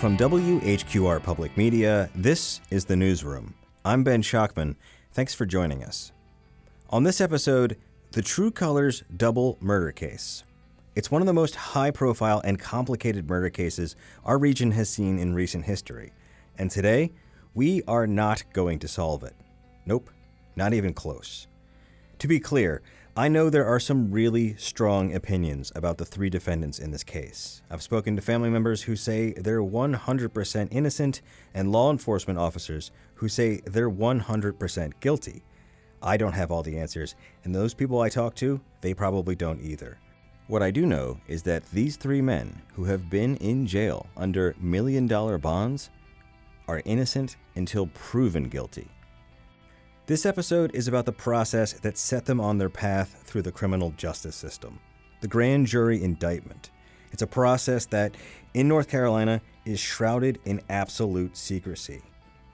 From WHQR Public Media, this is the Newsroom. I'm Ben Schachtman. Thanks for joining us. On this episode, the TRU Colors double murder case. It's one of the most high profile and complicated murder cases our region has seen in recent history. And today, we are not going to solve it. Nope, not even close. To be clear, I know there are some really strong opinions about the three defendants in this case. I've spoken to family members who say they're 100% innocent and law enforcement officers who say they're 100% guilty. I don't have all the answers, and those people I talk to, they probably don't either. What I do know is that these three men who have been in jail under million dollar bonds are innocent until proven guilty. This episode is about the process that set them on their path through the criminal justice system the grand jury indictment. It's a process that, in North Carolina, is shrouded in absolute secrecy.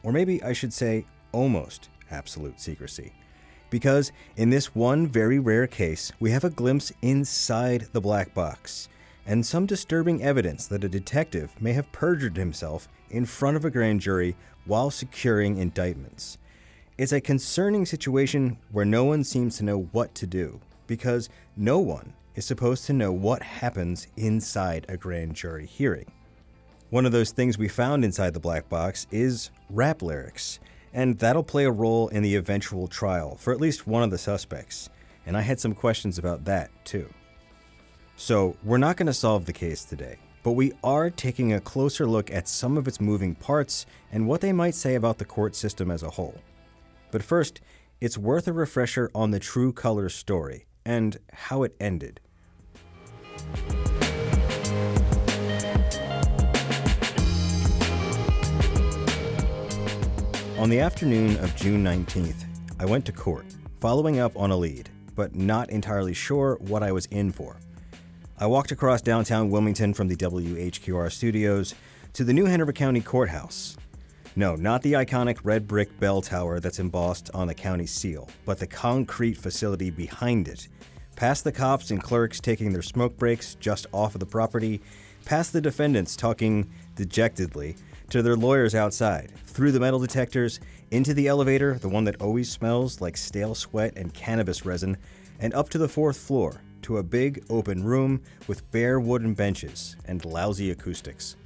Or maybe I should say almost absolute secrecy. Because in this one very rare case, we have a glimpse inside the black box and some disturbing evidence that a detective may have perjured himself in front of a grand jury while securing indictments. It's a concerning situation where no one seems to know what to do, because no one is supposed to know what happens inside a grand jury hearing. One of those things we found inside the black box is rap lyrics, and that'll play a role in the eventual trial for at least one of the suspects, and I had some questions about that too. So, we're not going to solve the case today, but we are taking a closer look at some of its moving parts and what they might say about the court system as a whole. But first, it's worth a refresher on the TRU Colors story and how it ended. On the afternoon of June 19th, I went to court, following up on a lead, but not entirely sure what I was in for. I walked across downtown Wilmington from the WHQR studios to the New Hanover County Courthouse, no, not the iconic red brick bell tower that's embossed on the county seal, but the concrete facility behind it. Past the cops and clerks taking their smoke breaks just off of the property, past the defendants talking dejectedly to their lawyers outside, through the metal detectors, into the elevator, the one that always smells like stale sweat and cannabis resin, and up to the fourth floor, to a big open room with bare wooden benches and lousy acoustics.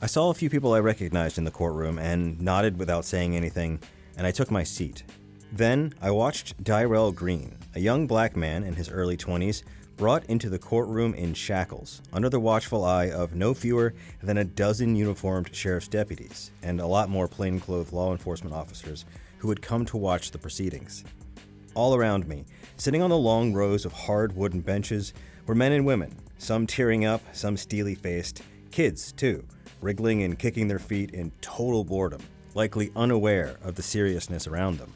I saw a few people I recognized in the courtroom and nodded without saying anything, and I took my seat. Then I watched Dyrell Green, a young black man in his early 20s, brought into the courtroom in shackles, under the watchful eye of no fewer than a dozen uniformed sheriff's deputies and a lot more plainclothes law enforcement officers who had come to watch the proceedings. All around me, sitting on the long rows of hard wooden benches, were men and women, some tearing up, some steely faced, kids, too wriggling and kicking their feet in total boredom, likely unaware of the seriousness around them.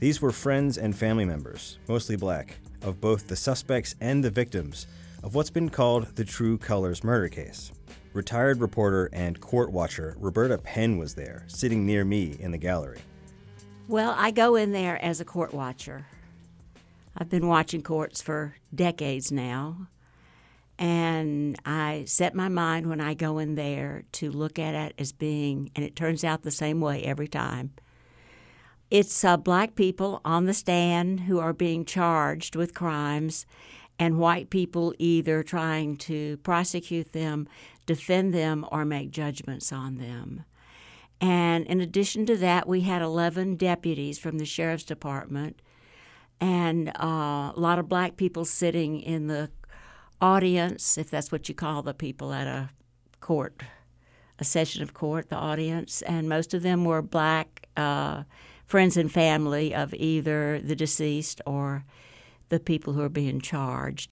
These were friends and family members, mostly black, of both the suspects and the victims of what's been called the TRU Colors murder case. Retired reporter and court watcher Roberta Penn was there, sitting near me in the gallery. Well, I go in there as a court watcher. I've been watching courts for decades now. And I set my mind when I go in there to look at it as being, and it turns out the same way every time. It's uh, black people on the stand who are being charged with crimes, and white people either trying to prosecute them, defend them, or make judgments on them. And in addition to that, we had 11 deputies from the sheriff's department and uh, a lot of black people sitting in the audience, if that's what you call the people at a court, a session of court, the audience, and most of them were black uh, friends and family of either the deceased or the people who are being charged.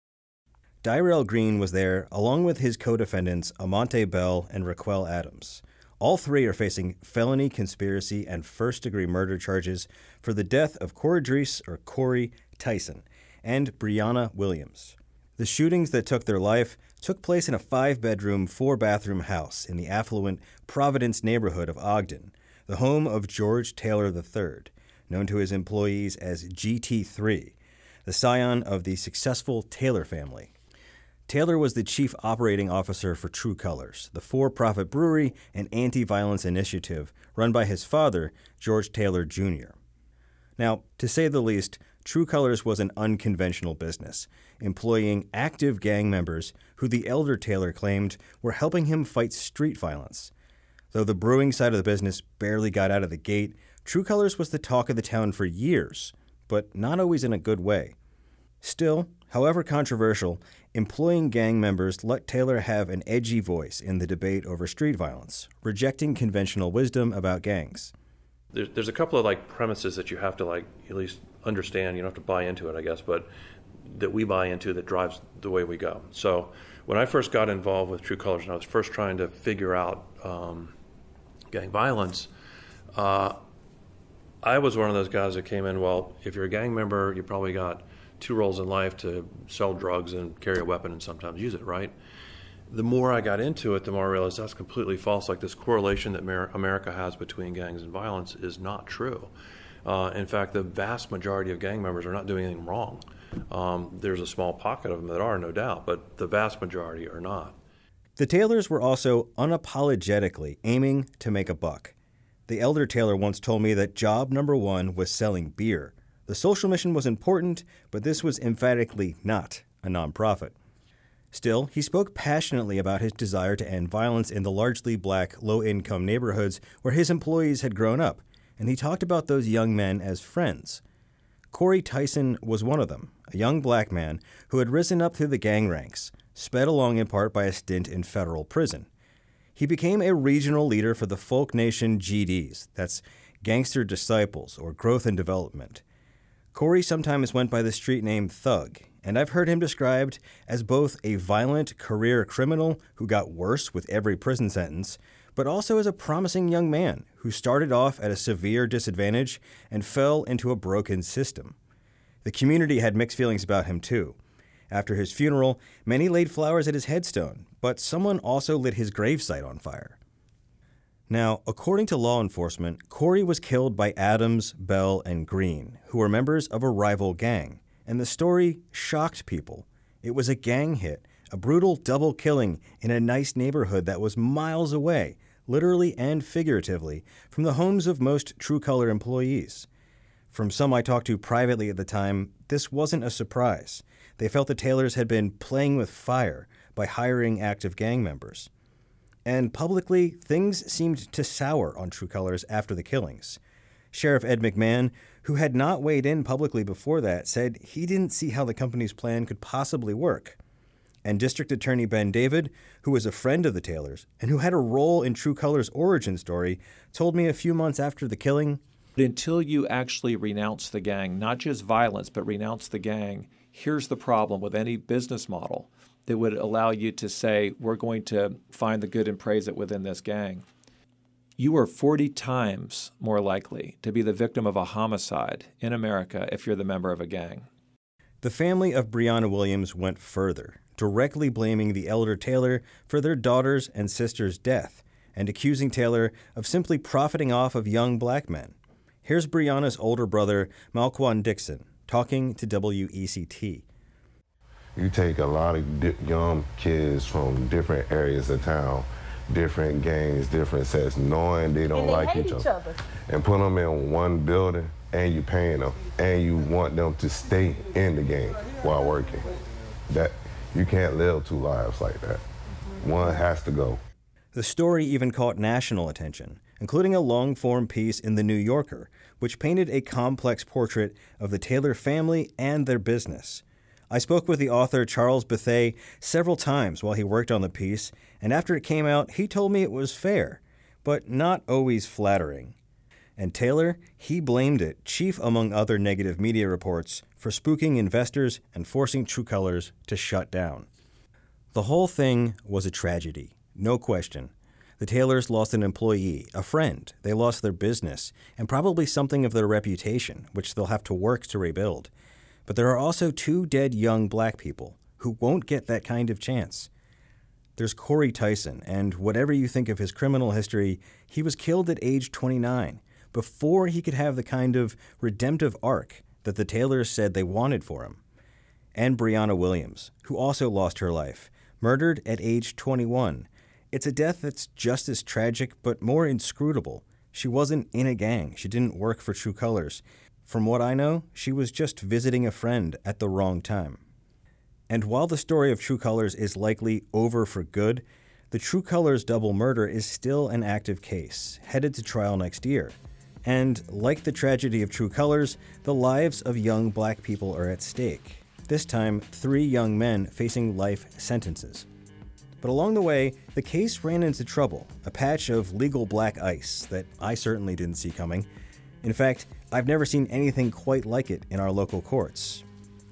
Dyrell Green was there along with his co defendants, Amonte Bell and Raquel Adams. All three are facing felony conspiracy and first degree murder charges for the death of Corey or Corey Tyson and Brianna Williams. The shootings that took their life took place in a five bedroom, four bathroom house in the affluent Providence neighborhood of Ogden, the home of George Taylor III, known to his employees as GT3, the scion of the successful Taylor family. Taylor was the chief operating officer for TRU Colors, the for profit brewery and anti violence initiative run by his father, George Taylor Jr. Now, to say the least, TRU Colors was an unconventional business, employing active gang members who the elder Taylor claimed were helping him fight street violence. Though the brewing side of the business barely got out of the gate, TRU Colors was the talk of the town for years, but not always in a good way. Still, however controversial, employing gang members let Taylor have an edgy voice in the debate over street violence, rejecting conventional wisdom about gangs. There's, there's a couple of like premises that you have to like at least understand. You don't have to buy into it, I guess, but that we buy into that drives the way we go. So when I first got involved with TRU Colors and I was first trying to figure out um, gang violence, uh, I was one of those guys that came in. Well, if you're a gang member, you probably got two roles in life to sell drugs and carry a weapon and sometimes use it, right? The more I got into it, the more I realized that's completely false. Like this correlation that America has between gangs and violence is not true. Uh, in fact, the vast majority of gang members are not doing anything wrong. Um, there's a small pocket of them that are, no doubt, but the vast majority are not. The Taylors were also unapologetically aiming to make a buck. The elder Taylor once told me that job number one was selling beer. The social mission was important, but this was emphatically not a nonprofit. Still, he spoke passionately about his desire to end violence in the largely black, low income neighborhoods where his employees had grown up, and he talked about those young men as friends. Corey Tyson was one of them, a young black man who had risen up through the gang ranks, sped along in part by a stint in federal prison. He became a regional leader for the Folk Nation GDs, that's Gangster Disciples or Growth and Development. Corey sometimes went by the street name Thug, and I've heard him described as both a violent career criminal who got worse with every prison sentence, but also as a promising young man who started off at a severe disadvantage and fell into a broken system. The community had mixed feelings about him, too. After his funeral, many laid flowers at his headstone, but someone also lit his gravesite on fire. Now, according to law enforcement, Corey was killed by Adams, Bell, and Green, who were members of a rival gang, and the story shocked people. It was a gang hit, a brutal double killing in a nice neighborhood that was miles away, literally and figuratively, from the homes of most TRU Color employees. From some I talked to privately at the time, this wasn't a surprise. They felt the Taylors had been playing with fire by hiring active gang members. And publicly, things seemed to sour on TRU Colors after the killings. Sheriff Ed McMahon, who had not weighed in publicly before that, said he didn't see how the company's plan could possibly work and District Attorney Ben David, who was a friend of the Taylors and who had a role in TRU Color's origin story, told me a few months after the killing Until you actually renounce the gang, not just violence, but renounce the gang, here's the problem with any business model that would allow you to say, we're going to find the good and praise it within this gang. You are 40 times more likely to be the victim of a homicide in America if you're the member of a gang. The family of Breonna Williams went further directly blaming the elder Taylor for their daughter's and sister's death and accusing Taylor of simply profiting off of young black men. Here's Breonna's older brother, Malquan Dixon, talking to WECT. You take a lot of di- young kids from different areas of town, different gangs, different sets, knowing they don't they like each, each other. other, and put them in one building, and you paying them, and you want them to stay in the game while working. That you can't live two lives like that. One has to go. The story even caught national attention, including a long form piece in The New Yorker, which painted a complex portrait of the Taylor family and their business. I spoke with the author Charles Bethea several times while he worked on the piece, and after it came out, he told me it was fair, but not always flattering. And Taylor, he blamed it, chief among other negative media reports, for spooking investors and forcing TRU Colors to shut down. The whole thing was a tragedy, no question. The Taylors lost an employee, a friend, they lost their business, and probably something of their reputation, which they'll have to work to rebuild. But there are also two dead young black people who won't get that kind of chance. There's Corey Tyson, and whatever you think of his criminal history, he was killed at age 29 before he could have the kind of redemptive arc that the Taylors said they wanted for him. and Brianna Williams, who also lost her life, murdered at age 21. It's a death that's just as tragic but more inscrutable. She wasn't in a gang, she didn't work for TRU Colors. From what I know, she was just visiting a friend at the wrong time. And while the story of TRU Colors is likely over for good, the TRU Colors double murder is still an active case, headed to trial next year. And like the tragedy of TRU Colors, the lives of young black people are at stake. This time, three young men facing life sentences. But along the way, the case ran into trouble, a patch of legal black ice that I certainly didn't see coming. In fact, I've never seen anything quite like it in our local courts,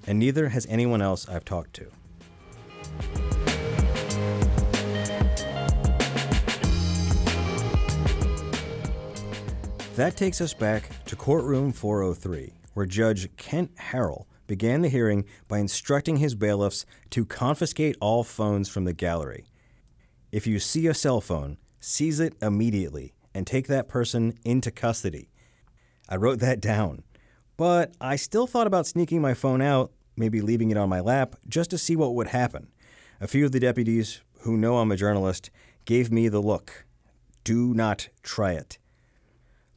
and neither has anyone else I've talked to. That takes us back to courtroom 403, where Judge Kent Harrell began the hearing by instructing his bailiffs to confiscate all phones from the gallery. If you see a cell phone, seize it immediately and take that person into custody. I wrote that down, but I still thought about sneaking my phone out, maybe leaving it on my lap, just to see what would happen. A few of the deputies, who know I'm a journalist, gave me the look. Do not try it.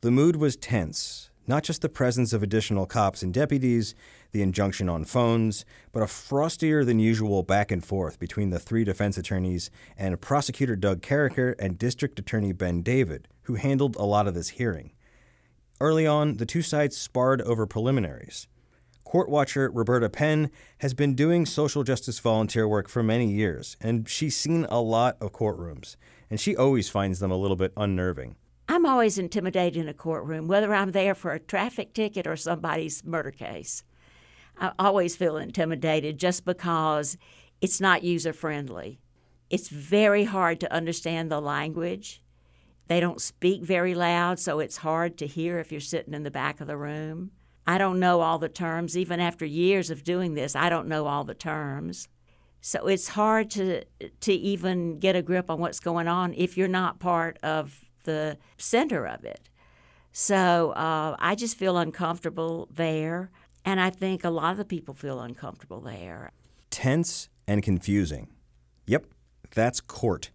The mood was tense, not just the presence of additional cops and deputies, the injunction on phones, but a frostier than usual back and forth between the three defense attorneys and prosecutor Doug Carriker and District Attorney Ben David, who handled a lot of this hearing. Early on, the two sides sparred over preliminaries. Court watcher Roberta Penn has been doing social justice volunteer work for many years, and she's seen a lot of courtrooms, and she always finds them a little bit unnerving. I'm always intimidated in a courtroom, whether I'm there for a traffic ticket or somebody's murder case. I always feel intimidated just because it's not user friendly. It's very hard to understand the language. They don't speak very loud, so it's hard to hear if you're sitting in the back of the room. I don't know all the terms. Even after years of doing this, I don't know all the terms. So it's hard to to even get a grip on what's going on if you're not part of the center of it. So uh, I just feel uncomfortable there. And I think a lot of the people feel uncomfortable there. Tense and confusing. Yep, that's court.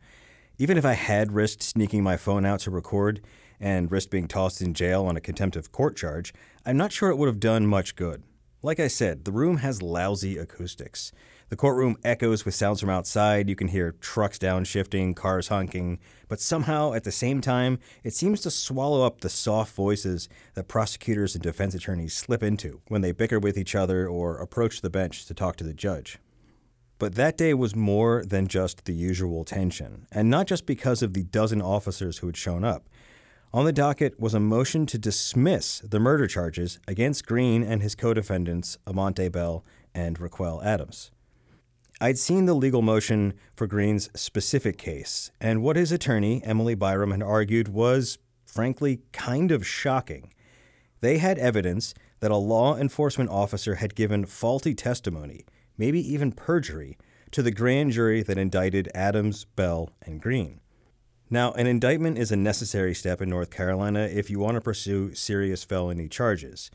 Even if I had risked sneaking my phone out to record and risked being tossed in jail on a contempt of court charge, I'm not sure it would have done much good. Like I said, the room has lousy acoustics. The courtroom echoes with sounds from outside. You can hear trucks downshifting, cars honking, but somehow, at the same time, it seems to swallow up the soft voices that prosecutors and defense attorneys slip into when they bicker with each other or approach the bench to talk to the judge. But that day was more than just the usual tension, and not just because of the dozen officers who had shown up. On the docket was a motion to dismiss the murder charges against Green and his co defendants, Amonte Bell and Raquel Adams. I'd seen the legal motion for Green's specific case, and what his attorney, Emily Byram, had argued was, frankly, kind of shocking. They had evidence that a law enforcement officer had given faulty testimony, maybe even perjury, to the grand jury that indicted Adams, Bell, and Green. Now, an indictment is a necessary step in North Carolina if you want to pursue serious felony charges.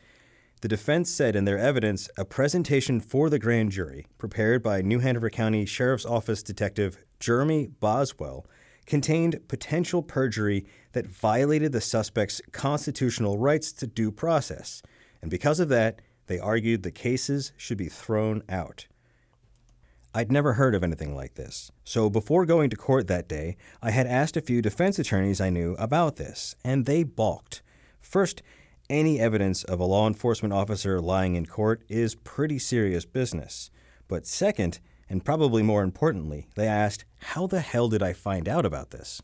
The defense said in their evidence a presentation for the grand jury, prepared by New Hanover County Sheriff's Office Detective Jeremy Boswell, contained potential perjury that violated the suspect's constitutional rights to due process. And because of that, they argued the cases should be thrown out. I'd never heard of anything like this, so before going to court that day, I had asked a few defense attorneys I knew about this, and they balked. First, any evidence of a law enforcement officer lying in court is pretty serious business. But second, and probably more importantly, they asked, How the hell did I find out about this?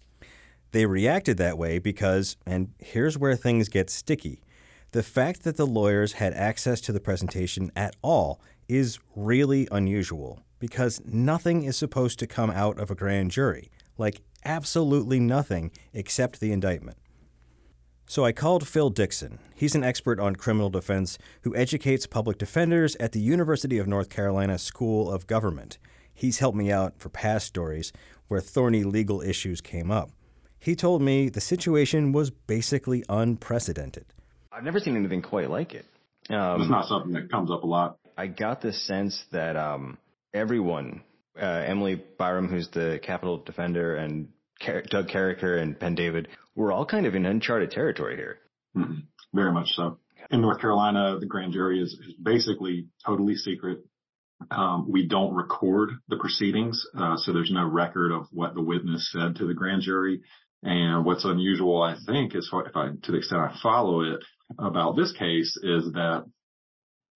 They reacted that way because, and here's where things get sticky, the fact that the lawyers had access to the presentation at all is really unusual because nothing is supposed to come out of a grand jury. Like, absolutely nothing except the indictment. So I called Phil Dixon. He's an expert on criminal defense who educates public defenders at the University of North Carolina School of Government. He's helped me out for past stories where thorny legal issues came up. He told me the situation was basically unprecedented. I've never seen anything quite like it. Um, it's not something that comes up a lot. I got the sense that um, everyone, uh, Emily Byram, who's the capital defender, and Car- Doug Carriker and Ben David, were all kind of in uncharted territory here. Mm-hmm. Very much so. In North Carolina, the grand jury is, is basically totally secret. Um, we don't record the proceedings, uh, so there's no record of what the witness said to the grand jury. And what's unusual, I think, is if I, to the extent I follow it about this case, is that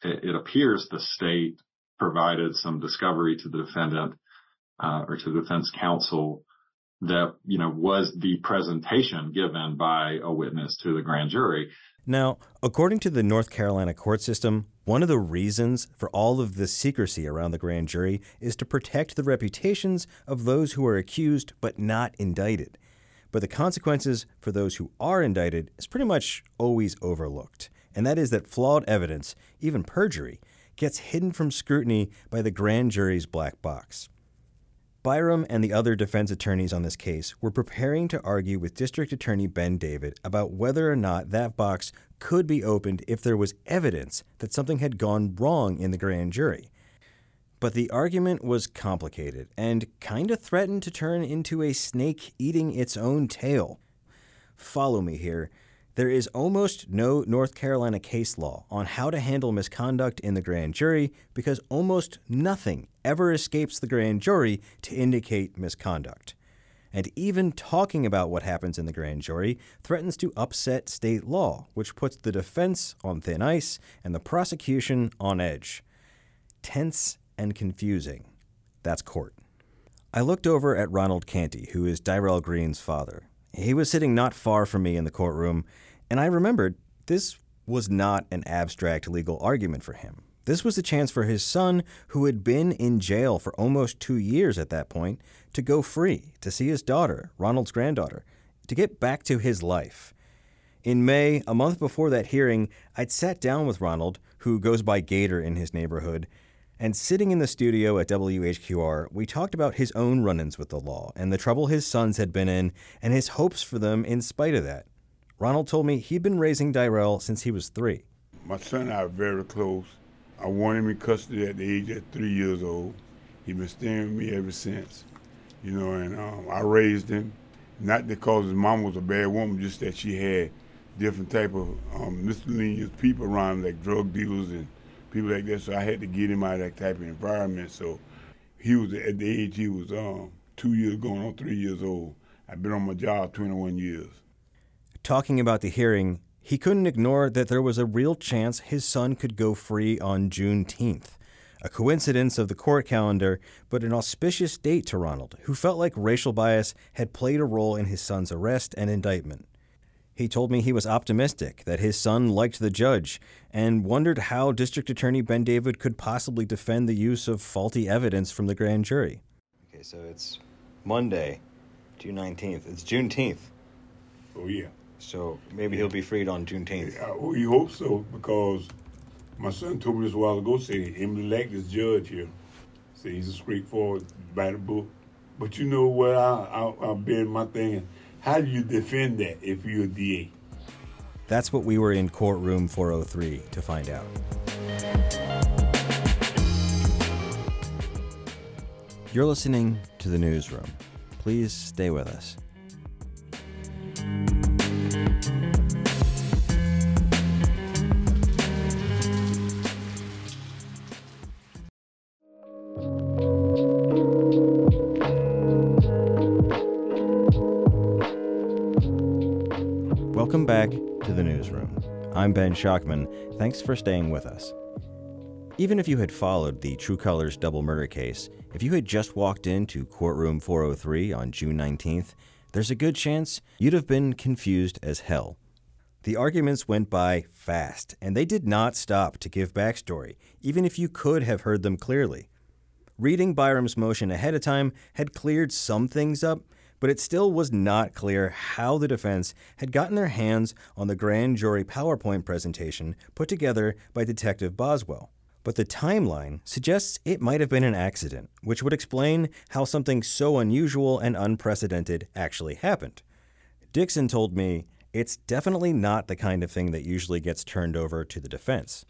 it, it appears the state provided some discovery to the defendant uh, or to the defense counsel that you know was the presentation given by a witness to the grand jury. Now, according to the North Carolina court system, one of the reasons for all of the secrecy around the grand jury is to protect the reputations of those who are accused but not indicted. But the consequences for those who are indicted is pretty much always overlooked, and that is that flawed evidence, even perjury, gets hidden from scrutiny by the grand jury's black box. Byram and the other defense attorneys on this case were preparing to argue with District Attorney Ben David about whether or not that box could be opened if there was evidence that something had gone wrong in the grand jury. But the argument was complicated and kind of threatened to turn into a snake eating its own tail. Follow me here there is almost no North Carolina case law on how to handle misconduct in the grand jury because almost nothing ever escapes the grand jury to indicate misconduct. And even talking about what happens in the grand jury threatens to upset state law, which puts the defense on thin ice and the prosecution on edge. Tense and confusing. That's court. I looked over at Ronald Canty, who is Dyrell Green's father. He was sitting not far from me in the courtroom, and I remembered this was not an abstract legal argument for him. This was a chance for his son, who had been in jail for almost two years at that point, to go free, to see his daughter, Ronald's granddaughter, to get back to his life. In May, a month before that hearing, I'd sat down with Ronald, who goes by Gator in his neighborhood, and sitting in the studio at WHQR, we talked about his own run ins with the law and the trouble his sons had been in and his hopes for them in spite of that. Ronald told me he'd been raising Dyrell since he was three. My son and I are very close. I wanted him in custody at the age of three years old. He's been staying with me ever since. You know, and um, I raised him, not because his mom was a bad woman, just that she had different type of um, miscellaneous people around, like drug dealers and people like that. So I had to get him out of that type of environment. So he was at the age he was um, two years going on three years old. I've been on my job 21 years talking about the hearing, he couldn't ignore that there was a real chance his son could go free on Juneteenth. A coincidence of the court calendar, but an auspicious date to Ronald, who felt like racial bias had played a role in his son's arrest and indictment. He told me he was optimistic that his son liked the judge and wondered how District Attorney Ben David could possibly defend the use of faulty evidence from the grand jury. Okay, so it's Monday, June 19th. It's Juneteenth. Oh, yeah. So maybe he'll be freed on Juneteenth. Yeah, oh, we hope so because my son told me this a while ago. Say Emily Lack is judge here. Say he's a straightforward, by the book. But you know what? I, I, I've been my thing. How do you defend that if you're a DA? That's what we were in courtroom 403 to find out. You're listening to the newsroom. Please stay with us. I'm Ben Schachtman. Thanks for staying with us. Even if you had followed the TRU Colors double murder case, if you had just walked into courtroom 403 on June 19th, there's a good chance you'd have been confused as hell. The arguments went by fast, and they did not stop to give backstory, even if you could have heard them clearly. Reading Byram's motion ahead of time had cleared some things up, but it still was not clear how the defense had gotten their hands on the grand jury PowerPoint presentation put together by Detective Boswell. But the timeline suggests it might have been an accident, which would explain how something so unusual and unprecedented actually happened. Dixon told me it's definitely not the kind of thing that usually gets turned over to the defense.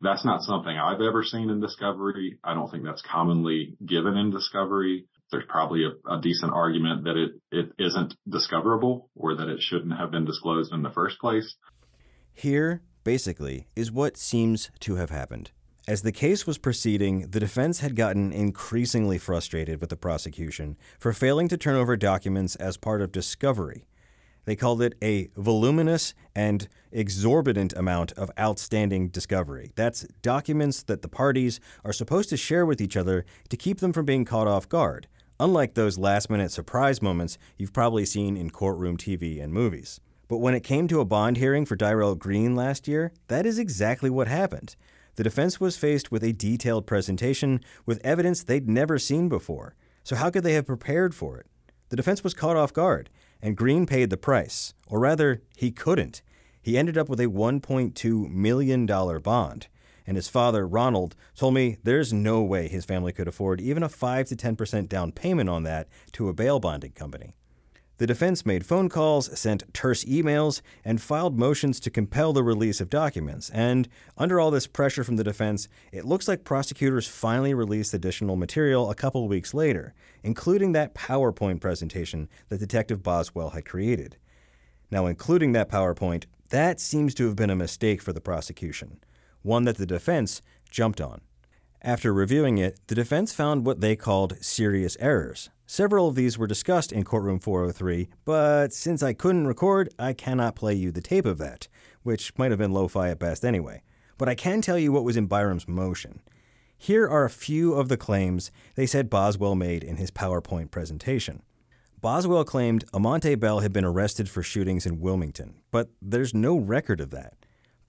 That's not something I've ever seen in discovery. I don't think that's commonly given in discovery. There's probably a, a decent argument that it, it isn't discoverable or that it shouldn't have been disclosed in the first place. Here, basically, is what seems to have happened. As the case was proceeding, the defense had gotten increasingly frustrated with the prosecution for failing to turn over documents as part of discovery. They called it a voluminous and exorbitant amount of outstanding discovery. That's documents that the parties are supposed to share with each other to keep them from being caught off guard, unlike those last minute surprise moments you've probably seen in courtroom TV and movies. But when it came to a bond hearing for Dyrell Green last year, that is exactly what happened. The defense was faced with a detailed presentation with evidence they'd never seen before. So, how could they have prepared for it? The defense was caught off guard, and Green paid the price. Or rather, he couldn't. He ended up with a $1.2 million bond. And his father, Ronald, told me there's no way his family could afford even a 5 to 10% down payment on that to a bail bonding company. The defense made phone calls, sent terse emails, and filed motions to compel the release of documents. And under all this pressure from the defense, it looks like prosecutors finally released additional material a couple weeks later, including that PowerPoint presentation that Detective Boswell had created. Now, including that PowerPoint, that seems to have been a mistake for the prosecution, one that the defense jumped on. After reviewing it, the defense found what they called serious errors. Several of these were discussed in Courtroom 403, but since I couldn't record, I cannot play you the tape of that, which might have been lo fi at best anyway. But I can tell you what was in Byram's motion. Here are a few of the claims they said Boswell made in his PowerPoint presentation. Boswell claimed Amonte Bell had been arrested for shootings in Wilmington, but there's no record of that.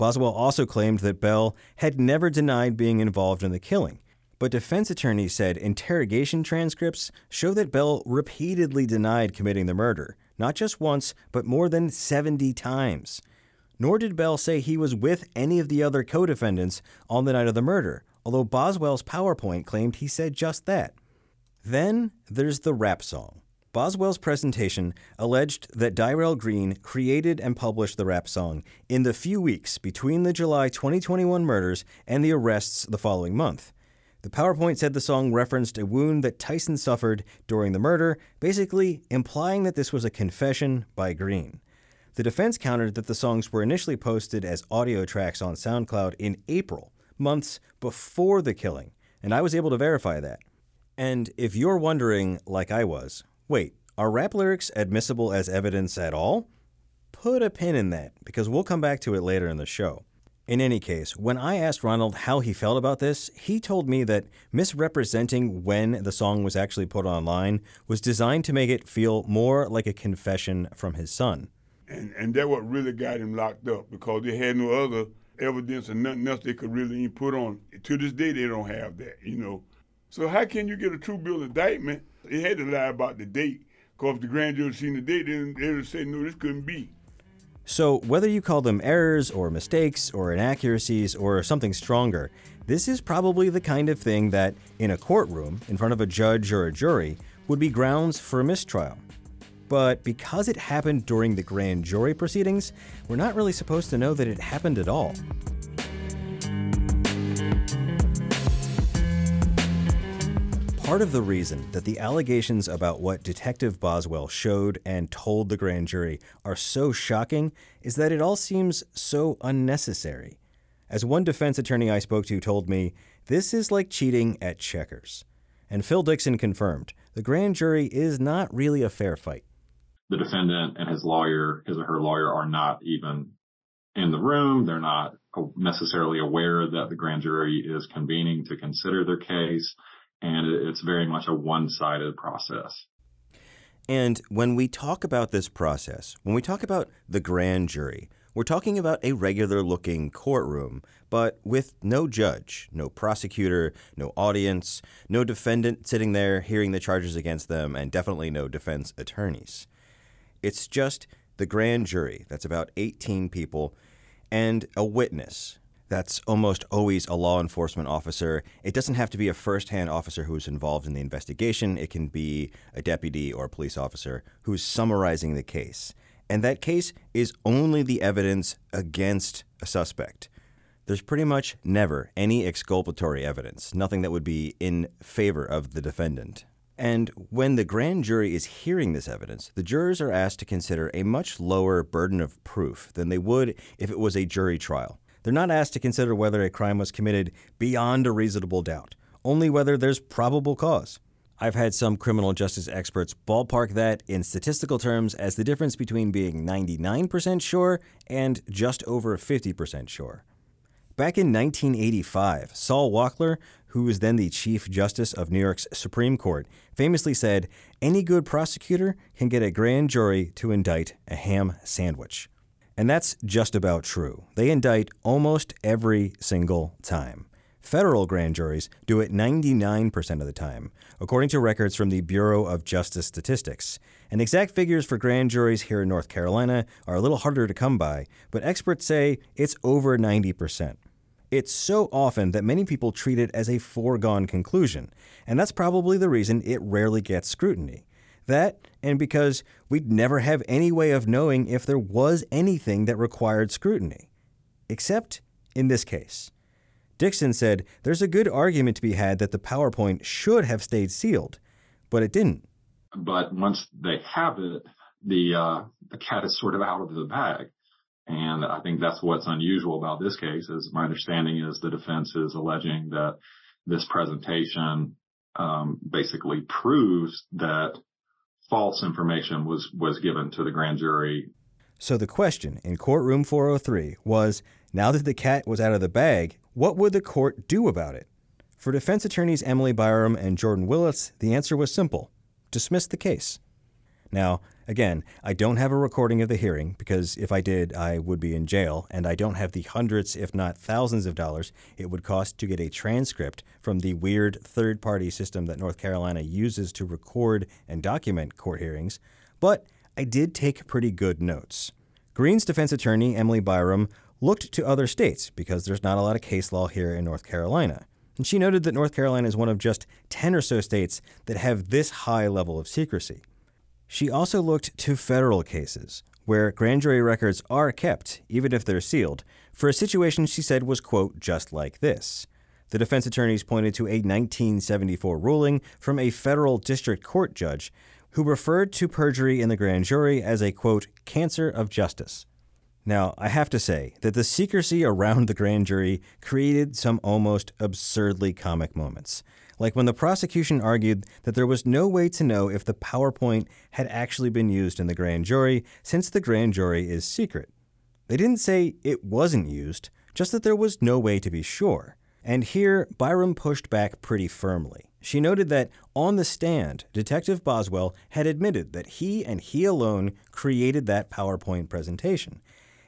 Boswell also claimed that Bell had never denied being involved in the killing, but defense attorneys said interrogation transcripts show that Bell repeatedly denied committing the murder, not just once, but more than 70 times. Nor did Bell say he was with any of the other co defendants on the night of the murder, although Boswell's PowerPoint claimed he said just that. Then there's the rap song. Boswell's presentation alleged that Dyrell Green created and published the rap song in the few weeks between the July 2021 murders and the arrests the following month. The PowerPoint said the song referenced a wound that Tyson suffered during the murder, basically implying that this was a confession by Green. The defense countered that the songs were initially posted as audio tracks on SoundCloud in April, months before the killing, and I was able to verify that. And if you're wondering, like I was, Wait, are rap lyrics admissible as evidence at all? Put a pin in that, because we'll come back to it later in the show. In any case, when I asked Ronald how he felt about this, he told me that misrepresenting when the song was actually put online was designed to make it feel more like a confession from his son. And, and that what really got him locked up because they had no other evidence and nothing else they could really put on. To this day, they don't have that, you know. So how can you get a true bill indictment they had to lie about the date. Because if the grand jury seen the date, then they would say, no, this couldn't be. So, whether you call them errors or mistakes or inaccuracies or something stronger, this is probably the kind of thing that, in a courtroom, in front of a judge or a jury, would be grounds for a mistrial. But because it happened during the grand jury proceedings, we're not really supposed to know that it happened at all. Part of the reason that the allegations about what Detective Boswell showed and told the grand jury are so shocking is that it all seems so unnecessary. As one defense attorney I spoke to told me, this is like cheating at checkers. And Phil Dixon confirmed the grand jury is not really a fair fight. The defendant and his lawyer, his or her lawyer, are not even in the room. They're not necessarily aware that the grand jury is convening to consider their case and it's very much a one sided process. And when we talk about this process, when we talk about the grand jury, we're talking about a regular looking courtroom, but with no judge, no prosecutor, no audience, no defendant sitting there hearing the charges against them, and definitely no defense attorneys. It's just the grand jury, that's about 18 people, and a witness, that's almost always a law enforcement officer. It doesn't have to be a first-hand officer who's involved in the investigation. It can be a deputy or a police officer who's summarizing the case. And that case is only the evidence against a suspect. there's pretty much never any exculpatory evidence, nothing that would be in favor of the defendant. And when the grand jury is hearing this evidence, the jurors are asked to consider a much lower burden of proof than they would if it was a jury trial. They're not asked to consider whether a crime was committed beyond a reasonable doubt, only whether there's probable cause. I've had some criminal justice experts ballpark that in statistical terms as the difference between being 99% sure and just over 50% sure. Back in 1985, Sol Wachtler, who was then the Chief Justice of New York's Supreme Court, famously said, Any good prosecutor can get a grand jury to indict a ham sandwich. And that's just about true. They indict almost every single time. Federal grand juries do it 99% of the time, according to records from the Bureau of Justice Statistics. And exact figures for grand juries here in North Carolina are a little harder to come by, but experts say it's over 90%. It's so often that many people treat it as a foregone conclusion, and that's probably the reason it rarely gets scrutiny. That, and because we'd never have any way of knowing if there was anything that required scrutiny. Except in this case. Dixon said there's a good argument to be had that the PowerPoint should have stayed sealed, but it didn't. But once they have it, the uh, the cat is sort of out of the bag. And I think that's what's unusual about this case is my understanding is the defense is alleging that this presentation um, basically proves that false information was, was given to the grand jury. So the question in courtroom 403 was now that the cat was out of the bag, what would the court do about it? For defense attorneys Emily Byram and Jordan Willis, the answer was simple dismiss the case. Now, again, I don't have a recording of the hearing because if I did, I would be in jail, and I don't have the hundreds, if not thousands of dollars it would cost to get a transcript from the weird third party system that North Carolina uses to record and document court hearings, but I did take pretty good notes. Green's defense attorney, Emily Byram, looked to other states because there's not a lot of case law here in North Carolina. And she noted that North Carolina is one of just 10 or so states that have this high level of secrecy. She also looked to federal cases, where grand jury records are kept, even if they're sealed, for a situation she said was, quote, just like this. The defense attorneys pointed to a 1974 ruling from a federal district court judge who referred to perjury in the grand jury as a, quote, cancer of justice. Now, I have to say that the secrecy around the grand jury created some almost absurdly comic moments like when the prosecution argued that there was no way to know if the PowerPoint had actually been used in the grand jury since the grand jury is secret. They didn't say it wasn't used, just that there was no way to be sure. And here, Byram pushed back pretty firmly. She noted that on the stand, Detective Boswell had admitted that he and he alone created that PowerPoint presentation,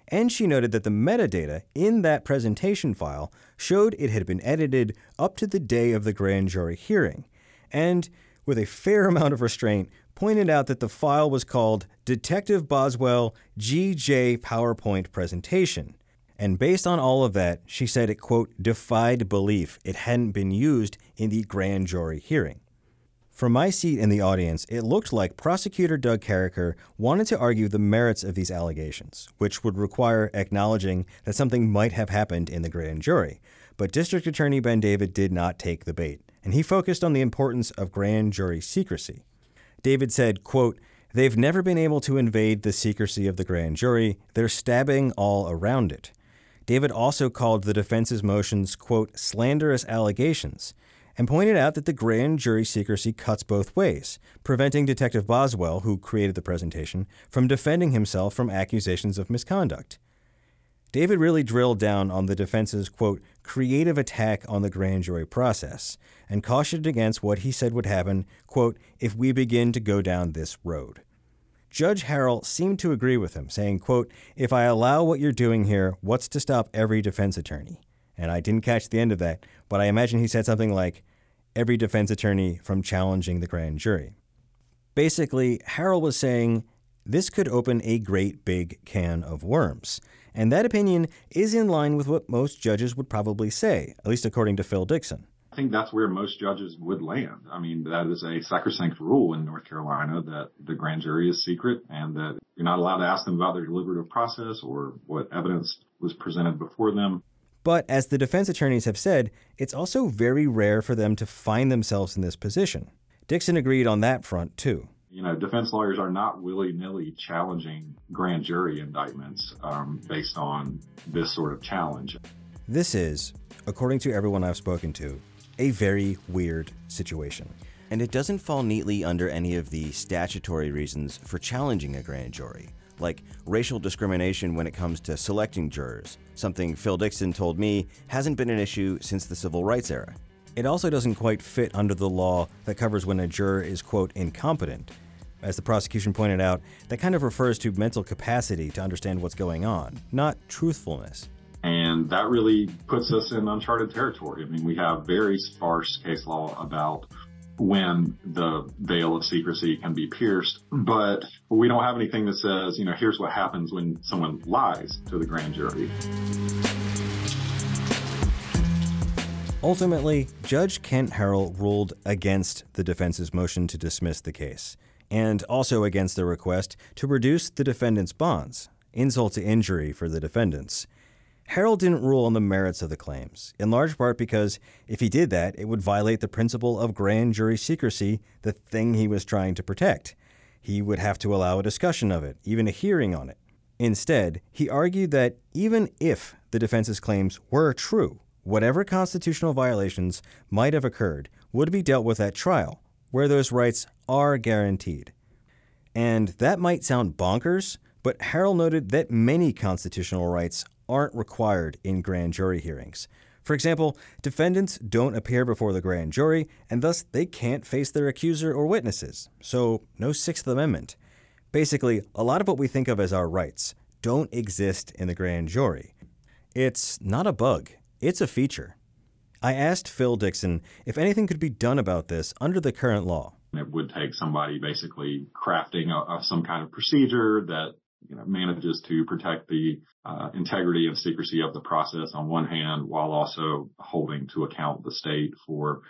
and she noted that the metadata in that presentation file showed it had been edited up to the day of the grand jury hearing, and with a fair amount of restraint, pointed out that the file was called Detective Boswell GJ PowerPoint Presentation. And based on all of that, she said it, quote, defied belief it hadn't been used in the grand jury hearing. From my seat in the audience, it looked like prosecutor Doug Carriker wanted to argue the merits of these allegations, which would require acknowledging that something might have happened in the grand jury. But District Attorney Ben David did not take the bait, and he focused on the importance of grand jury secrecy. David said, quote, They've never been able to invade the secrecy of the grand jury. They're stabbing all around it. David also called the defense's motions, quote, slanderous allegations and pointed out that the grand jury secrecy cuts both ways, preventing Detective Boswell, who created the presentation, from defending himself from accusations of misconduct. David really drilled down on the defense's, quote, creative attack on the grand jury process and cautioned against what he said would happen, quote, if we begin to go down this road. Judge Harrell seemed to agree with him, saying, quote, if I allow what you're doing here, what's to stop every defense attorney? And I didn't catch the end of that, but I imagine he said something like, every defense attorney from challenging the grand jury. Basically, Harrell was saying this could open a great big can of worms. And that opinion is in line with what most judges would probably say, at least according to Phil Dixon. I think that's where most judges would land. I mean, that is a sacrosanct rule in North Carolina that the grand jury is secret and that you're not allowed to ask them about their deliberative process or what evidence was presented before them. But as the defense attorneys have said, it's also very rare for them to find themselves in this position. Dixon agreed on that front, too. You know, defense lawyers are not willy nilly challenging grand jury indictments um, based on this sort of challenge. This is, according to everyone I've spoken to, a very weird situation. And it doesn't fall neatly under any of the statutory reasons for challenging a grand jury, like racial discrimination when it comes to selecting jurors, something Phil Dixon told me hasn't been an issue since the civil rights era. It also doesn't quite fit under the law that covers when a juror is, quote, incompetent. As the prosecution pointed out, that kind of refers to mental capacity to understand what's going on, not truthfulness. And that really puts us in uncharted territory. I mean, we have very sparse case law about when the veil of secrecy can be pierced, but we don't have anything that says, you know, here's what happens when someone lies to the grand jury. Ultimately, Judge Kent Harrell ruled against the defense's motion to dismiss the case, and also against the request to reduce the defendant's bonds, insult to injury for the defendants. Harrell didn't rule on the merits of the claims, in large part because if he did that, it would violate the principle of grand jury secrecy, the thing he was trying to protect. He would have to allow a discussion of it, even a hearing on it. Instead, he argued that even if the defense's claims were true, whatever constitutional violations might have occurred would be dealt with at trial, where those rights are guaranteed. And that might sound bonkers, but Harrell noted that many constitutional rights aren't required in grand jury hearings. For example, defendants don't appear before the grand jury, and thus they can't face their accuser or witnesses, so no Sixth Amendment. Basically, a lot of what we think of as our rights don't exist in the grand jury. It's not a bug, it's a feature. I asked Phil Dixon if anything could be done about this under the current law. It would take somebody basically crafting a, a, some kind of procedure that you know, manages to protect the uh, integrity and secrecy of the process on one hand, while also holding to account the state for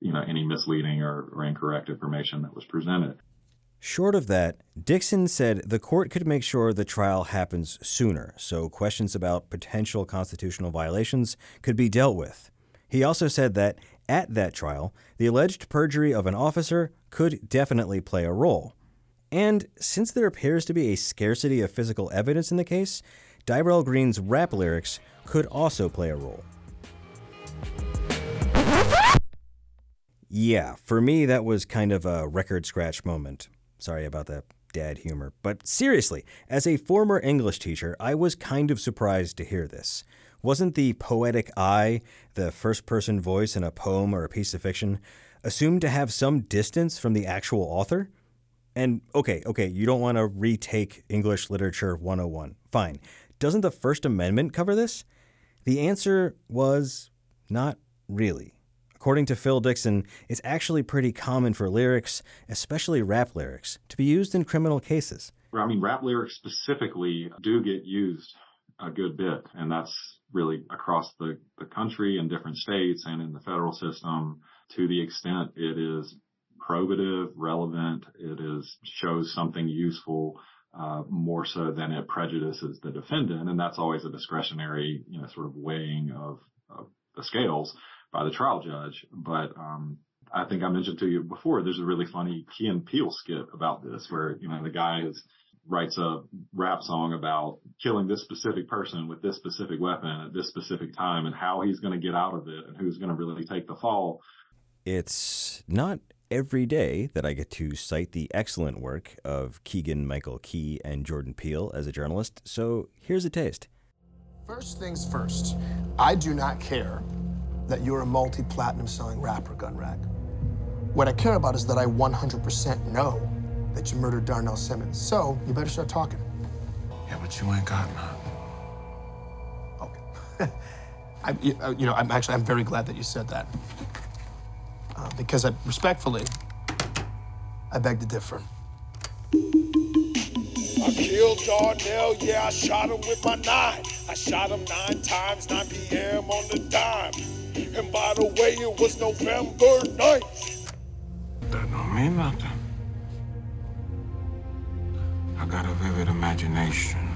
you know any misleading or, or incorrect information that was presented. Short of that, Dixon said the court could make sure the trial happens sooner, so questions about potential constitutional violations could be dealt with. He also said that at that trial, the alleged perjury of an officer could definitely play a role. And since there appears to be a scarcity of physical evidence in the case, Dyrell Green's rap lyrics could also play a role. Yeah, for me, that was kind of a record scratch moment. Sorry about that dad humor. But seriously, as a former English teacher, I was kind of surprised to hear this. Wasn't the poetic I, the first person voice in a poem or a piece of fiction, assumed to have some distance from the actual author? And okay, okay, you don't want to retake English Literature 101. Fine. Doesn't the First Amendment cover this? The answer was not really. According to Phil Dixon, it's actually pretty common for lyrics, especially rap lyrics, to be used in criminal cases. I mean, rap lyrics specifically do get used a good bit, and that's really across the, the country in different states and in the federal system to the extent it is probative, relevant, it is shows something useful uh, more so than it prejudices the defendant, and that's always a discretionary, you know, sort of weighing of, of the scales by the trial judge. But um, I think I mentioned to you before, there's a really funny Key and Peele skit about this, where you know the guy is writes a rap song about killing this specific person with this specific weapon at this specific time and how he's going to get out of it and who's going to really take the fall. It's not every day that I get to cite the excellent work of Keegan Michael Key and Jordan Peele as a journalist, so here's a taste. First things first, I do not care that you're a multi-platinum selling rapper, Gunrag. What I care about is that I 100% know that you murdered Darnell Simmons. So you better start talking. Yeah, but you ain't got none. Okay. I, uh, you know, I'm actually I'm very glad that you said that because I respectfully, I beg to differ. I killed Darnell, yeah, I shot him with my nine. I shot him nine times, 9 p.m. on the dime. And by the way, it was November 9th. That don't mean nothing. I got a vivid imagination.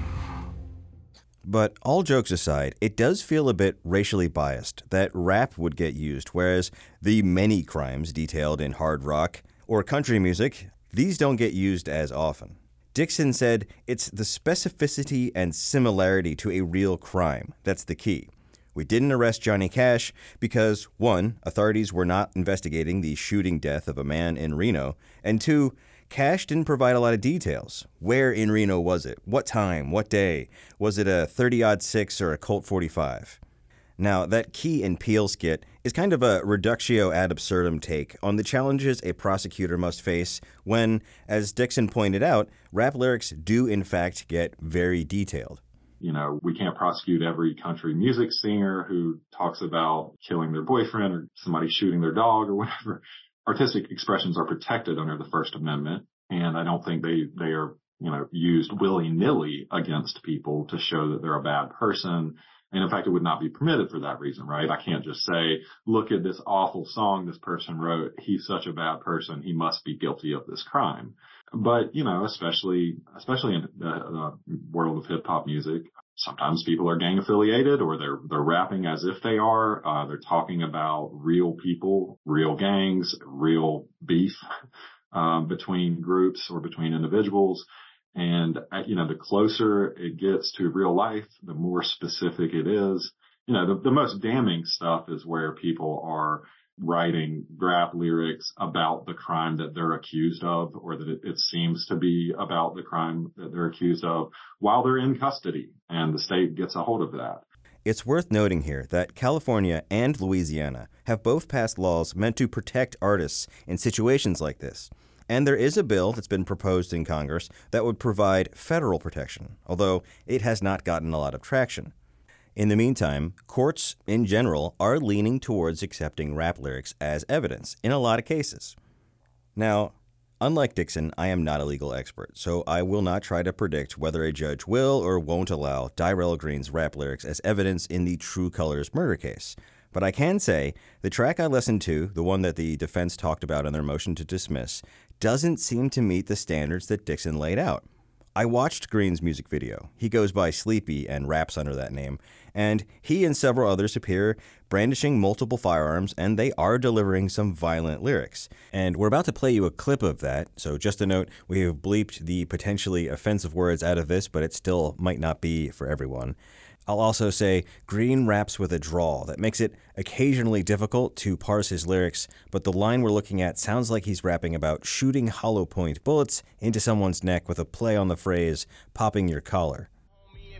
But all jokes aside, it does feel a bit racially biased that rap would get used, whereas the many crimes detailed in hard rock or country music, these don't get used as often. Dixon said it's the specificity and similarity to a real crime that's the key. We didn't arrest Johnny Cash because, one, authorities were not investigating the shooting death of a man in Reno, and two, Cash didn't provide a lot of details. Where in Reno was it? What time? What day? Was it a 30 odd 6 or a Colt 45? Now, that Key and Peele skit is kind of a reductio ad absurdum take on the challenges a prosecutor must face when, as Dixon pointed out, rap lyrics do in fact get very detailed. You know, we can't prosecute every country music singer who talks about killing their boyfriend or somebody shooting their dog or whatever. Artistic expressions are protected under the First Amendment, and I don't think they, they are, you know, used willy nilly against people to show that they're a bad person and in fact, it would not be permitted for that reason, right? I can't just say, look at this awful song this person wrote. He's such a bad person. He must be guilty of this crime. But, you know, especially, especially in the, the world of hip hop music, sometimes people are gang affiliated or they're, they're rapping as if they are. Uh, they're talking about real people, real gangs, real beef, um, between groups or between individuals. And, uh, you know, the closer it gets to real life, the more specific it is. You know, the, the most damning stuff is where people are writing rap lyrics about the crime that they're accused of or that it, it, seems to be about the crime that they're accused of while they're in custody and the state gets a hold of that. It's worth noting here that California and Louisiana have both passed laws meant to protect artists in situations like this. And there is a bill that's been proposed in Congress that would provide federal protection, although it has not gotten a lot of traction. In the meantime, courts in general are leaning towards accepting rap lyrics as evidence in a lot of cases. Now, unlike Dixon, I am not a legal expert, so I will not try to predict whether a judge will or won't allow Dyrell Green's rap lyrics as evidence in the TRU Colors murder case. But I can say the track I listened to, the one that the defense talked about in their motion to dismiss, doesn't seem to meet the standards that Dixon laid out. I watched Green's music video. He goes by Sleepy and raps under that name, and he and several others appear brandishing multiple firearms, and they are delivering some violent lyrics. And we're about to play you a clip of that, so just a note we have bleeped the potentially offensive words out of this, but it still might not be for everyone. I'll also say Green raps with a drawl that makes it occasionally difficult to parse his lyrics, but the line we're looking at sounds like he's rapping about shooting hollow point bullets into someone's neck with a play on the phrase popping your collar.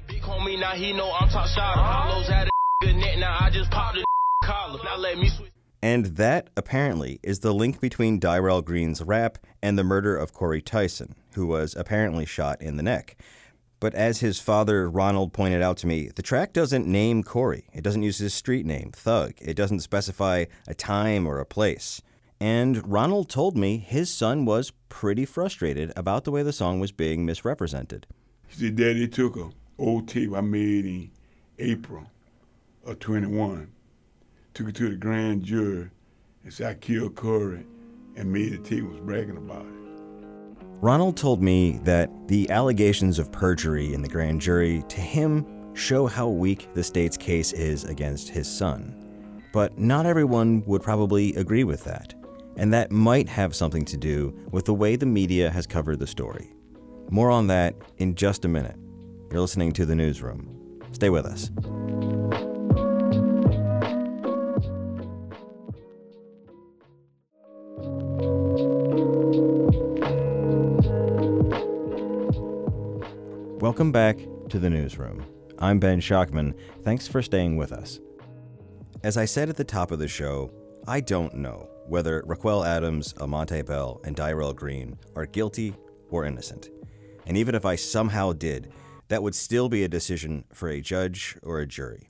Big homie, now he know I'm top shot. Hollows a good net, now I just popped collar. Now let me switch. And that, apparently, is the link between Dyrell Green's rap and the murder of Corey Tyson, who was apparently shot in the neck. But as his father, Ronald, pointed out to me, the track doesn't name Corey. It doesn't use his street name, Thug. It doesn't specify a time or a place. And Ronald told me his son was pretty frustrated about the way the song was being misrepresented. He said, Daddy took a old tape I made in April of 21, took it to the grand jury, and said I killed Corey, and made the tape was bragging about it. Ronald told me that the allegations of perjury in the grand jury to him show how weak the state's case is against his son. But not everyone would probably agree with that, and that might have something to do with the way the media has covered the story. More on that in just a minute. You're listening to The Newsroom. Stay with us. Welcome back to the newsroom. I'm Ben Schachtman. Thanks for staying with us. As I said at the top of the show, I don't know whether Raquel Adams, Almonte Bell, and Dyrell Green are guilty or innocent. And even if I somehow did, that would still be a decision for a judge or a jury.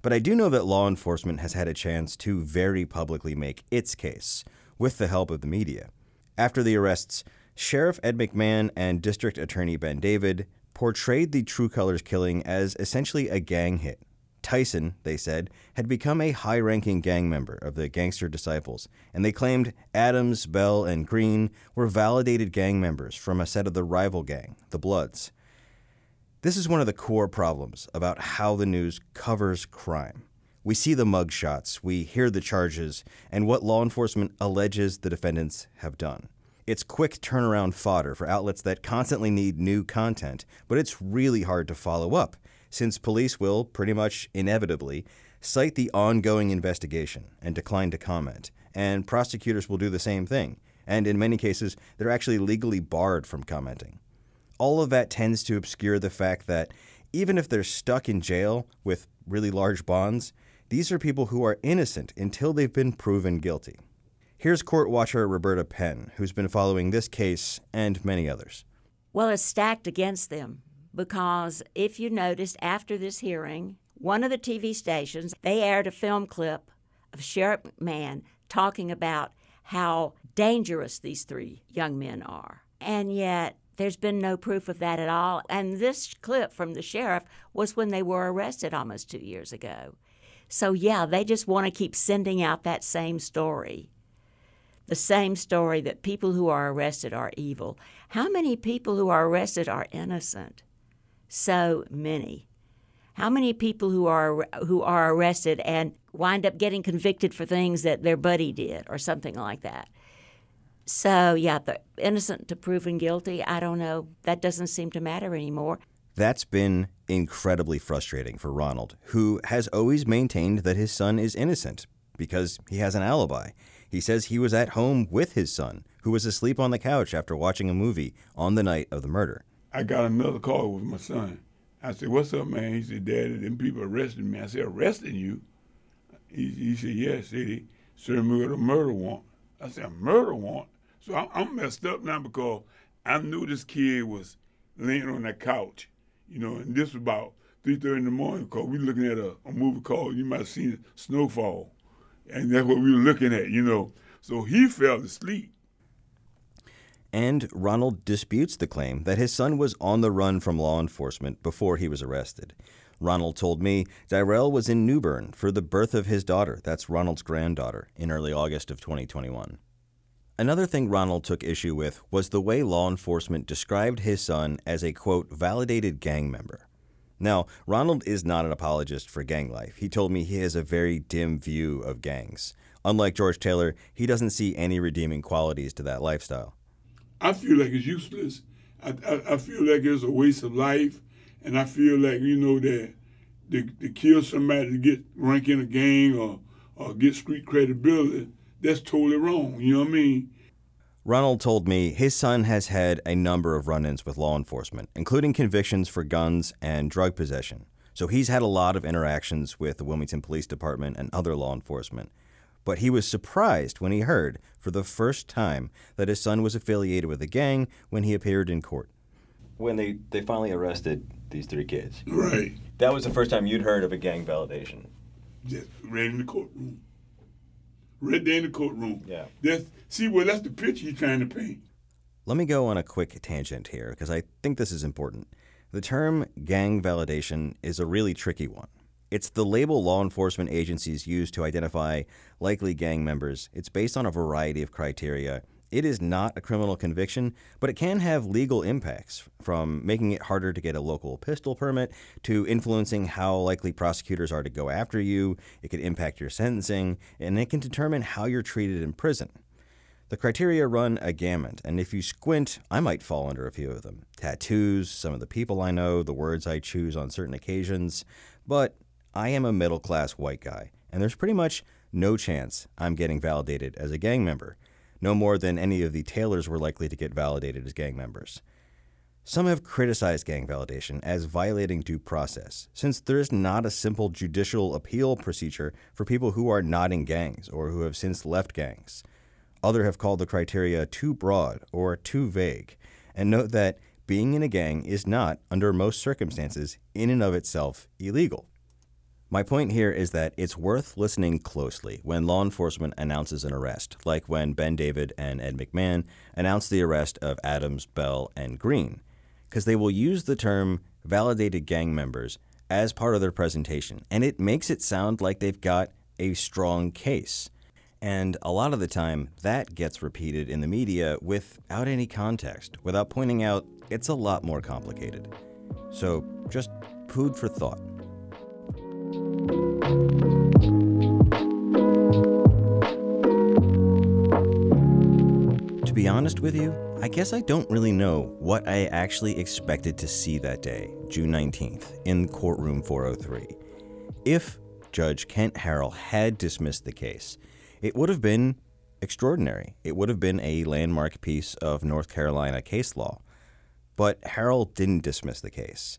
But I do know that law enforcement has had a chance to very publicly make its case, with the help of the media. After the arrests, Sheriff Ed McMahon and District Attorney Ben David portrayed the TRU Colors killing as essentially a gang hit. Tyson, they said, had become a high ranking gang member of the Gangster Disciples, and they claimed Adams, Bell, and Green were validated gang members from a set of the rival gang, the Bloods. This is one of the core problems about how the news covers crime. We see the mugshots, we hear the charges, and what law enforcement alleges the defendants have done. It's quick turnaround fodder for outlets that constantly need new content, but it's really hard to follow up, since police will, pretty much inevitably, cite the ongoing investigation and decline to comment, and prosecutors will do the same thing, and in many cases, they're actually legally barred from commenting. All of that tends to obscure the fact that even if they're stuck in jail with really large bonds, these are people who are innocent until they've been proven guilty. Here's court watcher Roberta Penn, who's been following this case and many others. Well, it's stacked against them because if you noticed after this hearing, one of the TV stations, they aired a film clip of Sheriff McMahon talking about how dangerous these three young men are. And yet, there's been no proof of that at all. And this clip from the sheriff was when they were arrested almost two years ago. So, yeah, they just want to keep sending out that same story. The same story that people who are arrested are evil. How many people who are arrested are innocent? So many. How many people who are who are arrested and wind up getting convicted for things that their buddy did or something like that? So, yeah, the innocent to proven guilty, I don't know. That doesn't seem to matter anymore. That's been incredibly frustrating for Ronald, who has always maintained that his son is innocent because he has an alibi. He says he was at home with his son, who was asleep on the couch after watching a movie on the night of the murder. I got another call with my son. I said, What's up, man? He said, Daddy, them people arrested me. I said, Arresting you? He, he said, Yes, yeah, they served me with a murder warrant. I said, A murder warrant? So I'm, I'm messed up now because I knew this kid was laying on that couch, you know, and this was about 3.30 in the morning because we were looking at a, a movie called, you might have seen it, Snowfall. And that's what we were looking at, you know. So he fell asleep. And Ronald disputes the claim that his son was on the run from law enforcement before he was arrested. Ronald told me Dyrell was in New Bern for the birth of his daughter, that's Ronald's granddaughter, in early August of 2021. Another thing Ronald took issue with was the way law enforcement described his son as a, quote, validated gang member. Now, Ronald is not an apologist for gang life. He told me he has a very dim view of gangs. Unlike George Taylor, he doesn't see any redeeming qualities to that lifestyle. I feel like it's useless. I, I, I feel like it's a waste of life. And I feel like, you know, that to, to kill somebody to get rank in a gang or, or get street credibility, that's totally wrong. You know what I mean? Ronald told me his son has had a number of run ins with law enforcement, including convictions for guns and drug possession. So he's had a lot of interactions with the Wilmington Police Department and other law enforcement. But he was surprised when he heard, for the first time, that his son was affiliated with a gang when he appeared in court. When they, they finally arrested these three kids. Right. That was the first time you'd heard of a gang validation. Just right in the courtroom. Right there in the courtroom. Yeah. That's see well that's the picture you're trying to paint. Let me go on a quick tangent here because I think this is important. The term gang validation is a really tricky one. It's the label law enforcement agencies use to identify likely gang members. It's based on a variety of criteria. It is not a criminal conviction, but it can have legal impacts, from making it harder to get a local pistol permit to influencing how likely prosecutors are to go after you. It could impact your sentencing, and it can determine how you're treated in prison. The criteria run a gamut, and if you squint, I might fall under a few of them. Tattoos, some of the people I know, the words I choose on certain occasions. But I am a middle class white guy, and there's pretty much no chance I'm getting validated as a gang member, no more than any of the Taylors were likely to get validated as gang members. Some have criticized gang validation as violating due process, since there is not a simple judicial appeal procedure for people who are not in gangs or who have since left gangs. Others have called the criteria too broad or too vague, and note that being in a gang is not, under most circumstances, in and of itself illegal. My point here is that it's worth listening closely when law enforcement announces an arrest, like when Ben David and Ed McMahon announced the arrest of Adams, Bell, and Green, because they will use the term validated gang members as part of their presentation, and it makes it sound like they've got a strong case. And a lot of the time, that gets repeated in the media without any context, without pointing out it's a lot more complicated. So, just food for thought. To be honest with you, I guess I don't really know what I actually expected to see that day, June 19th, in courtroom 403. If Judge Kent Harrell had dismissed the case, it would have been extraordinary. It would have been a landmark piece of North Carolina case law. But Harrell didn't dismiss the case.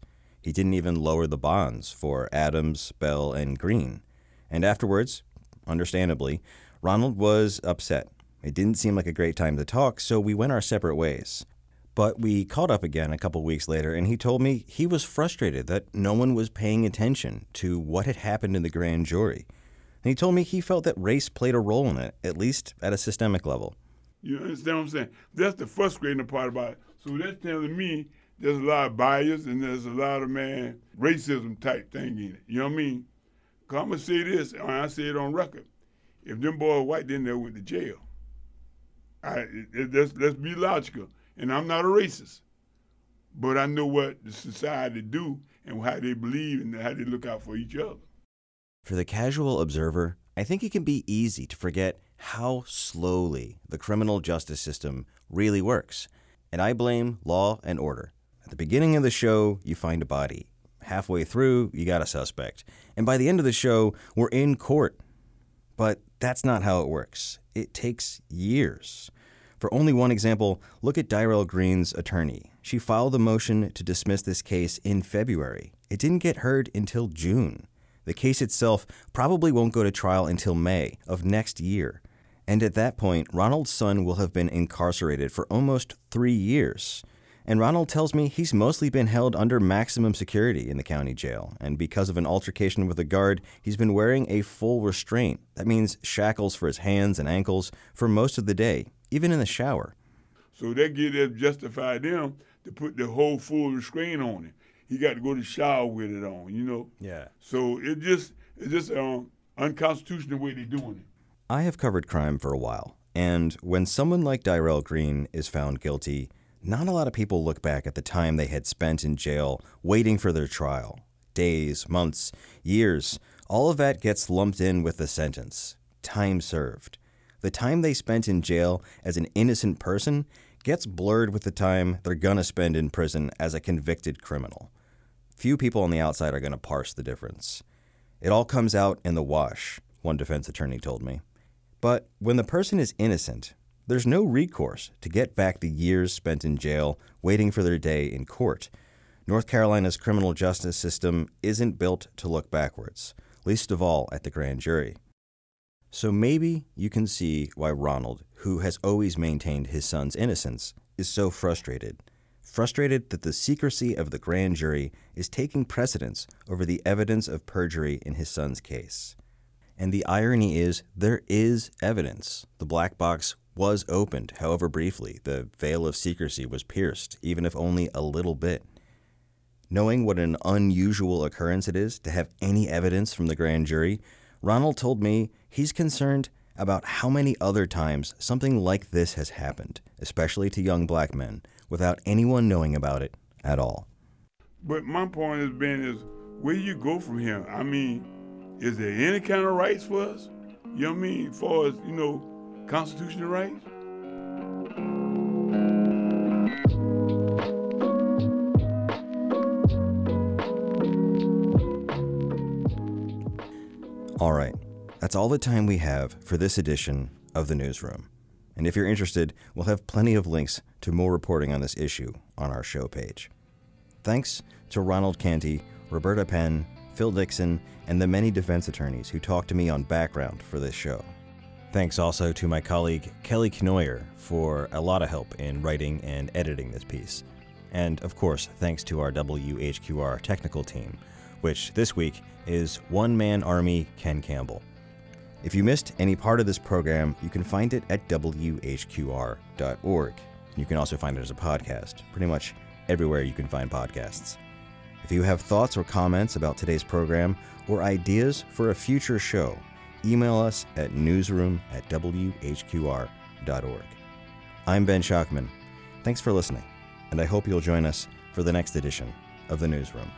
He didn't even lower the bonds for Adams, Bell, and Green. And afterwards, understandably, Ronald was upset. It didn't seem like a great time to talk, so we went our separate ways. But we caught up again a couple weeks later, and he told me he was frustrated that no one was paying attention to what had happened in the grand jury. And he told me he felt that race played a role in it, at least at a systemic level. You understand what I'm saying? That's the frustrating part about it. So that's telling me there's a lot of bias and there's a lot of, man, racism type thing in it. You know what I mean? I'm going to say this, and I say it on record. If them boys white, then they went to jail. I, let's, let's be logical. And I'm not a racist, but I know what the society do and how they believe and how they look out for each other. For the casual observer, I think it can be easy to forget how slowly the criminal justice system really works. And I blame law and order. At the beginning of the show, you find a body. Halfway through, you got a suspect. And by the end of the show, we're in court. But that's not how it works. It takes years. For only one example, look at Dyrell Green's attorney. She filed a motion to dismiss this case in February. It didn't get heard until June. The case itself probably won't go to trial until May of next year. And at that point, Ronald's son will have been incarcerated for almost three years. And Ronald tells me he's mostly been held under maximum security in the county jail. And because of an altercation with a guard, he's been wearing a full restraint. That means shackles for his hands and ankles for most of the day, even in the shower. So that get that justify them to put the whole full restraint on him. He got to go to shower with it on, you know. Yeah. So it just it's just um, unconstitutional way they're doing it. I have covered crime for a while, and when someone like Dyrell Green is found guilty, not a lot of people look back at the time they had spent in jail waiting for their trial. Days, months, years, all of that gets lumped in with the sentence time served. The time they spent in jail as an innocent person gets blurred with the time they're gonna spend in prison as a convicted criminal. Few people on the outside are gonna parse the difference. It all comes out in the wash, one defense attorney told me. But when the person is innocent, there's no recourse to get back the years spent in jail waiting for their day in court. North Carolina's criminal justice system isn't built to look backwards, least of all at the grand jury. So maybe you can see why Ronald, who has always maintained his son's innocence, is so frustrated. Frustrated that the secrecy of the grand jury is taking precedence over the evidence of perjury in his son's case. And the irony is, there is evidence. The black box was opened, however briefly. The veil of secrecy was pierced, even if only a little bit. Knowing what an unusual occurrence it is to have any evidence from the grand jury, Ronald told me he's concerned about how many other times something like this has happened, especially to young black men, without anyone knowing about it at all. But my point has been is where you go from here. I mean, is there any kind of rights for us? You know what I mean? As far as, you know, constitutional rights? All right, that's all the time we have for this edition of the newsroom. And if you're interested, we'll have plenty of links to more reporting on this issue on our show page. Thanks to Ronald Canty, Roberta Penn, Phil Dixon, and the many defense attorneys who talked to me on background for this show. Thanks also to my colleague Kelly Kenoyer for a lot of help in writing and editing this piece. And of course, thanks to our WHQR technical team, which this week is One Man Army Ken Campbell. If you missed any part of this program, you can find it at WHQR.org. You can also find it as a podcast, pretty much everywhere you can find podcasts. If you have thoughts or comments about today's program or ideas for a future show, email us at newsroom at whqr.org. I'm Ben Schachtman. Thanks for listening, and I hope you'll join us for the next edition of The Newsroom.